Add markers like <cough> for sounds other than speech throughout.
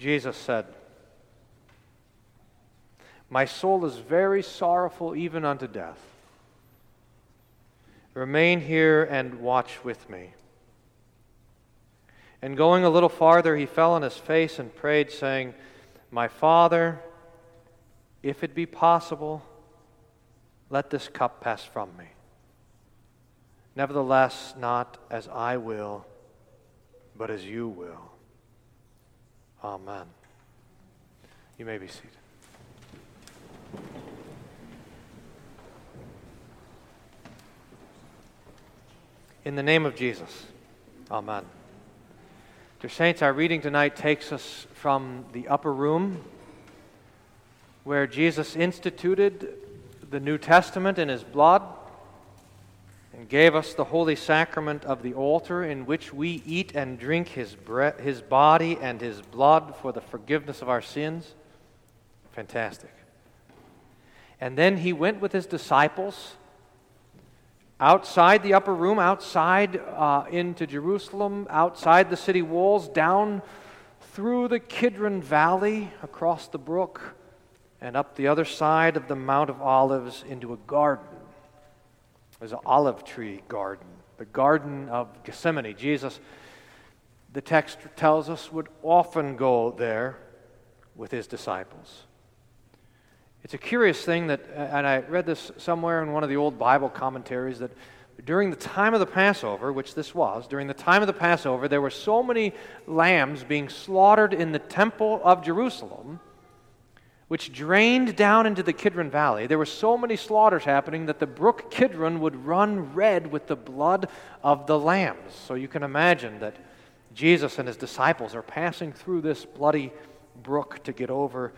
Jesus said, My soul is very sorrowful, even unto death. Remain here and watch with me. And going a little farther, he fell on his face and prayed, saying, My Father, if it be possible, let this cup pass from me. Nevertheless, not as I will, but as you will. Amen. You may be seated. In the name of Jesus, Amen. Dear Saints, our reading tonight takes us from the upper room where Jesus instituted the New Testament in his blood and gave us the holy sacrament of the altar in which we eat and drink his, bre- his body and his blood for the forgiveness of our sins. Fantastic. And then he went with his disciples outside the upper room, outside uh, into Jerusalem, outside the city walls, down through the Kidron Valley, across the brook, and up the other side of the Mount of Olives into a garden. There's an olive tree garden, the Garden of Gethsemane. Jesus, the text tells us, would often go there with his disciples. It's a curious thing that, uh, and I read this somewhere in one of the old Bible commentaries, that during the time of the Passover, which this was, during the time of the Passover, there were so many lambs being slaughtered in the temple of Jerusalem, which drained down into the Kidron Valley. There were so many slaughters happening that the brook Kidron would run red with the blood of the lambs. So you can imagine that Jesus and his disciples are passing through this bloody brook to get over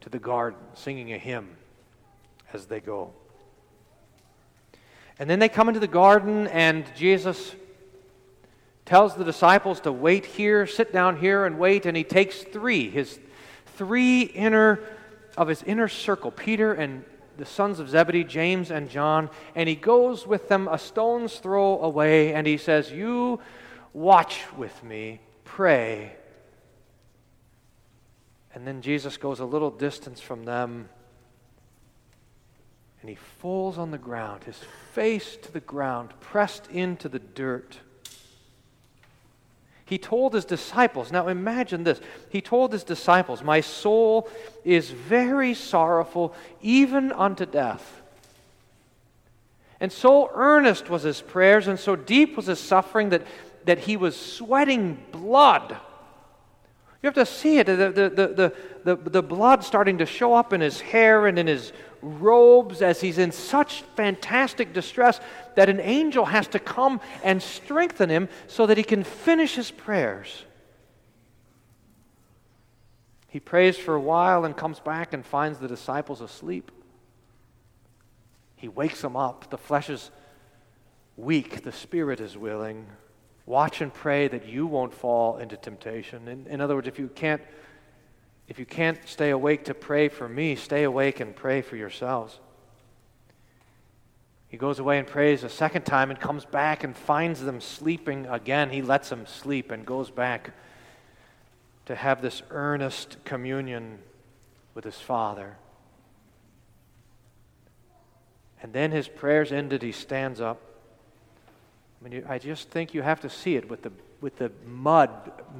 to the garden, singing a hymn as they go. And then they come into the garden, and Jesus tells the disciples to wait here, sit down here, and wait. And he takes three, his three inner of his inner circle, Peter and the sons of Zebedee, James and John, and he goes with them a stone's throw away, and he says, You watch with me, pray and then Jesus goes a little distance from them and he falls on the ground, his face to the ground, pressed into the dirt. He told his disciples, now imagine this. He told his disciples, My soul is very sorrowful, even unto death. And so earnest was his prayers, and so deep was his suffering that, that he was sweating blood you have to see it the, the, the, the, the blood starting to show up in his hair and in his robes as he's in such fantastic distress that an angel has to come and strengthen him so that he can finish his prayers. He prays for a while and comes back and finds the disciples asleep. He wakes them up. The flesh is weak, the spirit is willing. Watch and pray that you won't fall into temptation. In, in other words, if you can't if you can't stay awake to pray for me, stay awake and pray for yourselves. He goes away and prays a second time and comes back and finds them sleeping again. He lets them sleep and goes back to have this earnest communion with his Father. And then his prayers ended, he stands up I mean, I just think you have to see it with the, with the mud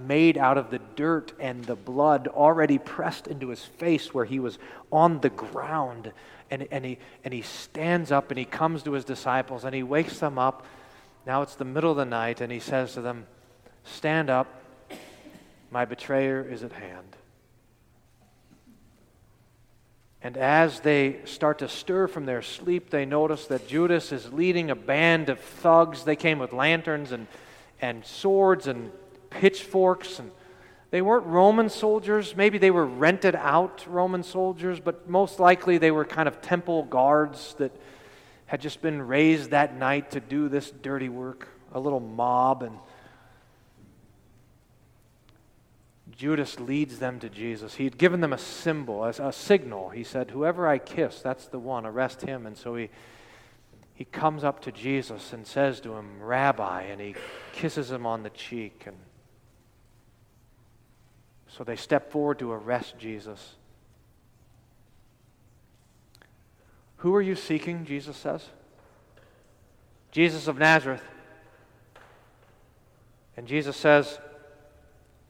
made out of the dirt and the blood already pressed into his face where he was on the ground. And, and, he, and he stands up and he comes to his disciples and he wakes them up. Now it's the middle of the night and he says to them, Stand up, my betrayer is at hand. And as they start to stir from their sleep, they notice that Judas is leading a band of thugs. They came with lanterns and, and swords and pitchforks. And they weren't Roman soldiers. Maybe they were rented out Roman soldiers, but most likely they were kind of temple guards that had just been raised that night to do this dirty work. A little mob. And Judas leads them to Jesus. He had given them a symbol, a, a signal. He said, Whoever I kiss, that's the one, arrest him. And so he, he comes up to Jesus and says to him, Rabbi, and he kisses him on the cheek and So they step forward to arrest Jesus. Who are you seeking? Jesus says. Jesus of Nazareth. And Jesus says,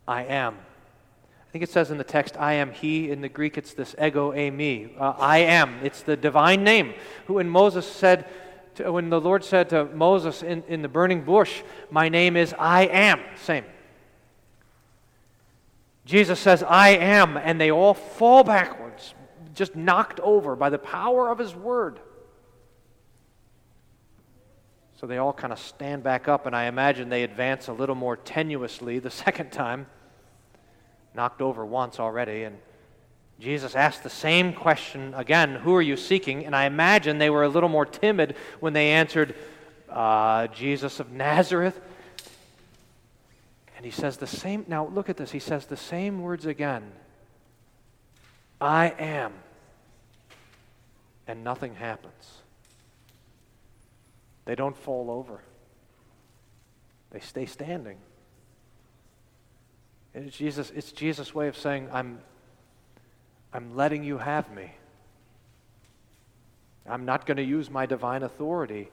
I am. I think it says in the text, I am he. In the Greek, it's this ego eimi. Uh, I am. It's the divine name. Who, in Moses said, to, when the Lord said to Moses in, in the burning bush, My name is I am. Same. Jesus says, I am. And they all fall backwards, just knocked over by the power of his word. So they all kind of stand back up, and I imagine they advance a little more tenuously the <laughs> second time. Knocked over once already, and Jesus asked the same question again Who are you seeking? And I imagine they were a little more timid when they answered, uh, Jesus of Nazareth. And he says the same, now look at this, he says the same words again I am. And nothing happens. They don't fall over, they stay standing. It's Jesus, it's Jesus' way of saying, I'm, I'm letting you have me. I'm not going to use my divine authority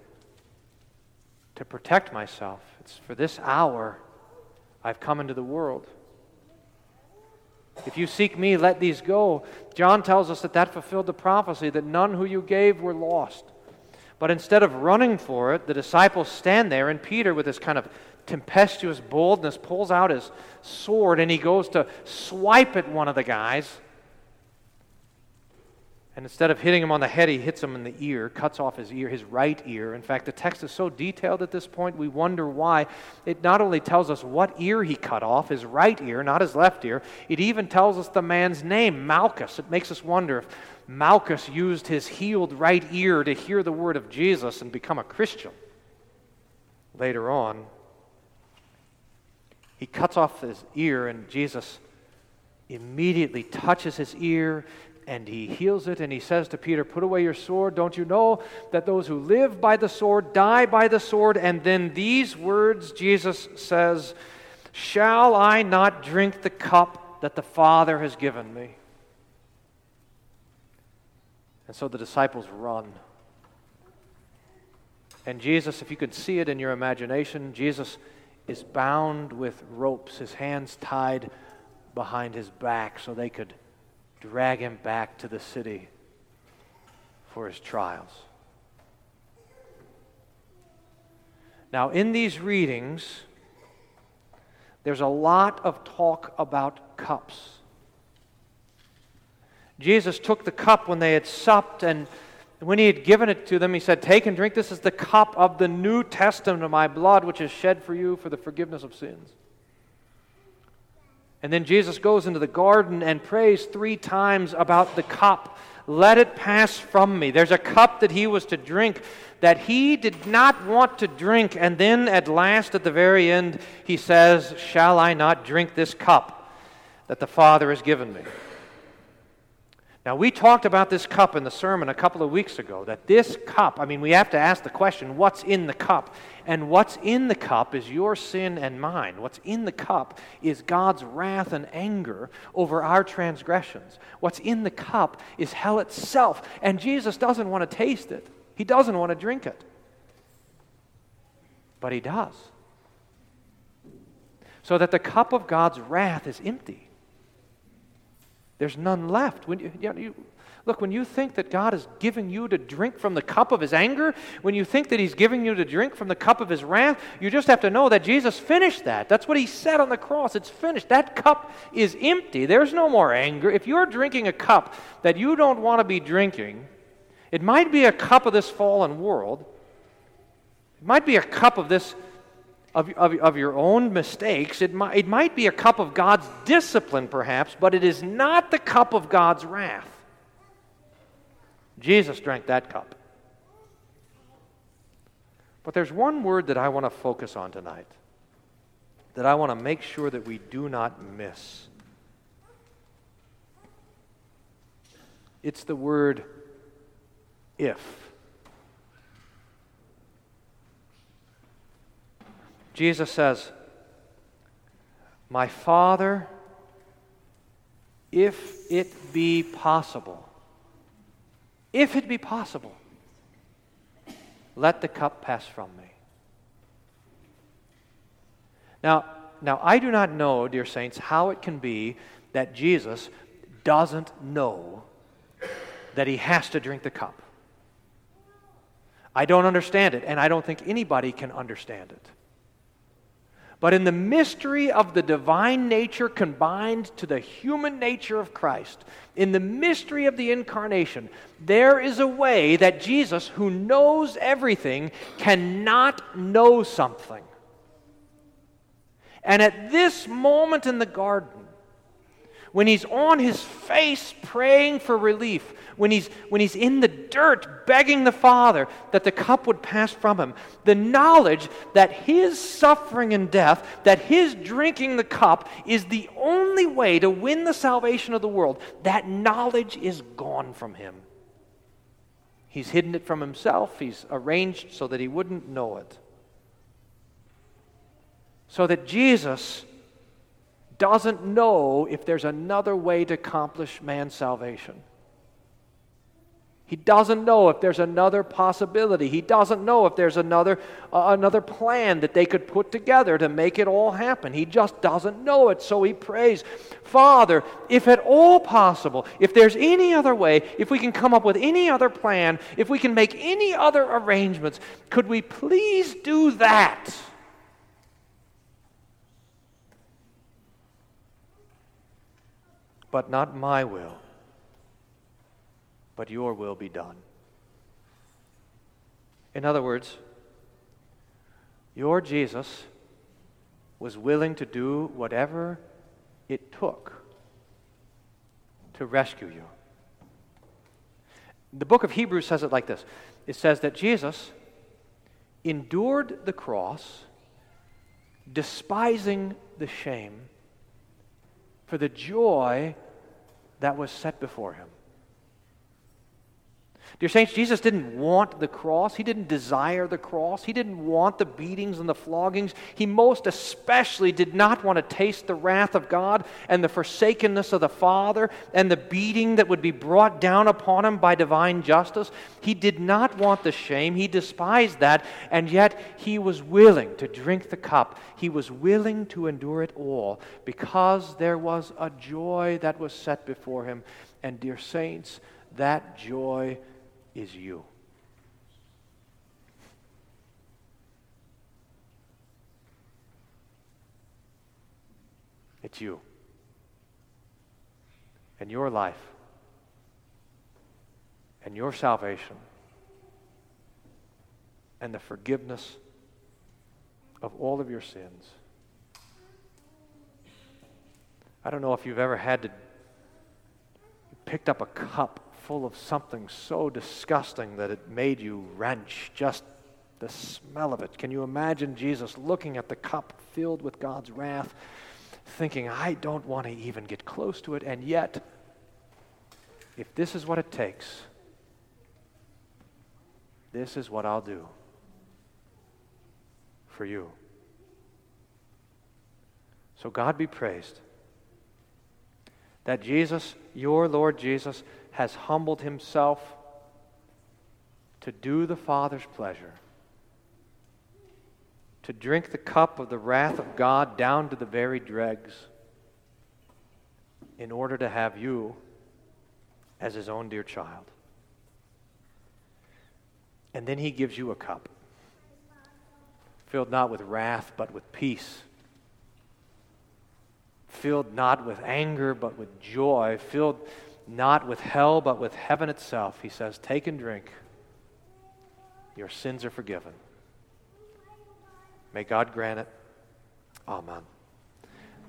to protect myself. It's for this hour I've come into the world. If you seek me, let these go. John tells us that that fulfilled the prophecy that none who you gave were lost. But instead of running for it, the disciples stand there, and Peter, with this kind of tempestuous boldness, pulls out his sword and he goes to swipe at one of the guys. And instead of hitting him on the head, he hits him in the ear, cuts off his ear, his right ear. In fact, the text is so detailed at this point, we wonder why. It not only tells us what ear he cut off, his right ear, not his left ear, it even tells us the man's name, Malchus. It makes us wonder if Malchus used his healed right ear to hear the word of Jesus and become a Christian. Later on, he cuts off his ear, and Jesus immediately touches his ear and he heals it. And he says to Peter, Put away your sword. Don't you know that those who live by the sword die by the sword? And then these words Jesus says, Shall I not drink the cup that the Father has given me? And so the disciples run. And Jesus, if you could see it in your imagination, Jesus is bound with ropes, his hands tied behind his back so they could drag him back to the city for his trials. Now, in these readings, there's a lot of talk about cups. Jesus took the cup when they had supped, and when he had given it to them, he said, Take and drink. This is the cup of the New Testament of my blood, which is shed for you for the forgiveness of sins. And then Jesus goes into the garden and prays three times about the cup. Let it pass from me. There's a cup that he was to drink that he did not want to drink. And then at last, at the very end, he says, Shall I not drink this cup that the Father has given me? Now, we talked about this cup in the sermon a couple of weeks ago. That this cup, I mean, we have to ask the question what's in the cup? And what's in the cup is your sin and mine. What's in the cup is God's wrath and anger over our transgressions. What's in the cup is hell itself. And Jesus doesn't want to taste it, He doesn't want to drink it. But He does. So that the cup of God's wrath is empty. There's none left. When you, you, know, you, look, when you think that God is giving you to drink from the cup of his anger, when you think that he's giving you to drink from the cup of his wrath, you just have to know that Jesus finished that. That's what he said on the cross. It's finished. That cup is empty. There's no more anger. If you're drinking a cup that you don't want to be drinking, it might be a cup of this fallen world. It might be a cup of this of, of, of your own mistakes. It might, it might be a cup of God's discipline, perhaps, but it is not the cup of God's wrath. Jesus drank that cup. But there's one word that I want to focus on tonight that I want to make sure that we do not miss. It's the word if. Jesus says, My Father if it be possible, if it be possible, let the cup pass from me. Now, now I do not know, dear saints, how it can be that Jesus doesn't know that he has to drink the cup. I don't understand it, and I don't think anybody can understand it. But in the mystery of the divine nature combined to the human nature of Christ, in the mystery of the incarnation, there is a way that Jesus, who knows everything, cannot know something. And at this moment in the garden, when he's on his face praying for relief, when he's, when he's in the dirt begging the Father that the cup would pass from him, the knowledge that his suffering and death, that his drinking the cup is the only way to win the salvation of the world, that knowledge is gone from him. He's hidden it from himself, he's arranged so that he wouldn't know it. So that Jesus doesn't know if there's another way to accomplish man's salvation. He doesn't know if there's another possibility. He doesn't know if there's another, uh, another plan that they could put together to make it all happen. He just doesn't know it. So he prays, Father, if at all possible, if there's any other way, if we can come up with any other plan, if we can make any other arrangements, could we please do that? But not my will but your will be done. In other words, your Jesus was willing to do whatever it took to rescue you. The book of Hebrews says it like this it says that Jesus endured the cross, despising the shame, for the joy that was set before him. Dear Saints, Jesus didn't want the cross. He didn't desire the cross. He didn't want the beatings and the floggings. He most especially did not want to taste the wrath of God and the forsakenness of the Father and the beating that would be brought down upon him by divine justice. He did not want the shame. He despised that, and yet he was willing to drink the cup. He was willing to endure it all because there was a joy that was set before him. And, dear Saints, that joy is you. It's you. And your life. And your salvation. And the forgiveness of all of your sins. I don't know if you've ever had to picked up a cup full of something so disgusting that it made you wrench just the smell of it. Can you imagine Jesus looking at the cup filled with God's wrath, thinking, I don't want to even get close to it, and yet, if this is what it takes, this is what I'll do for you. So, God be praised that Jesus, your Lord Jesus, has humbled himself to do the Father's pleasure, to drink the cup of the wrath of God down to the very dregs, in order to have you as his own dear child. And then he gives you a cup, filled not with wrath, but with peace filled not with anger, but with joy, filled not with hell, but with heaven itself. He says, Take and drink. Your sins are forgiven. May God grant it. Amen.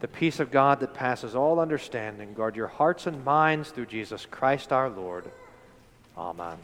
The peace of God that passes all understanding, guard your hearts and minds through Jesus Christ our Lord. Amen.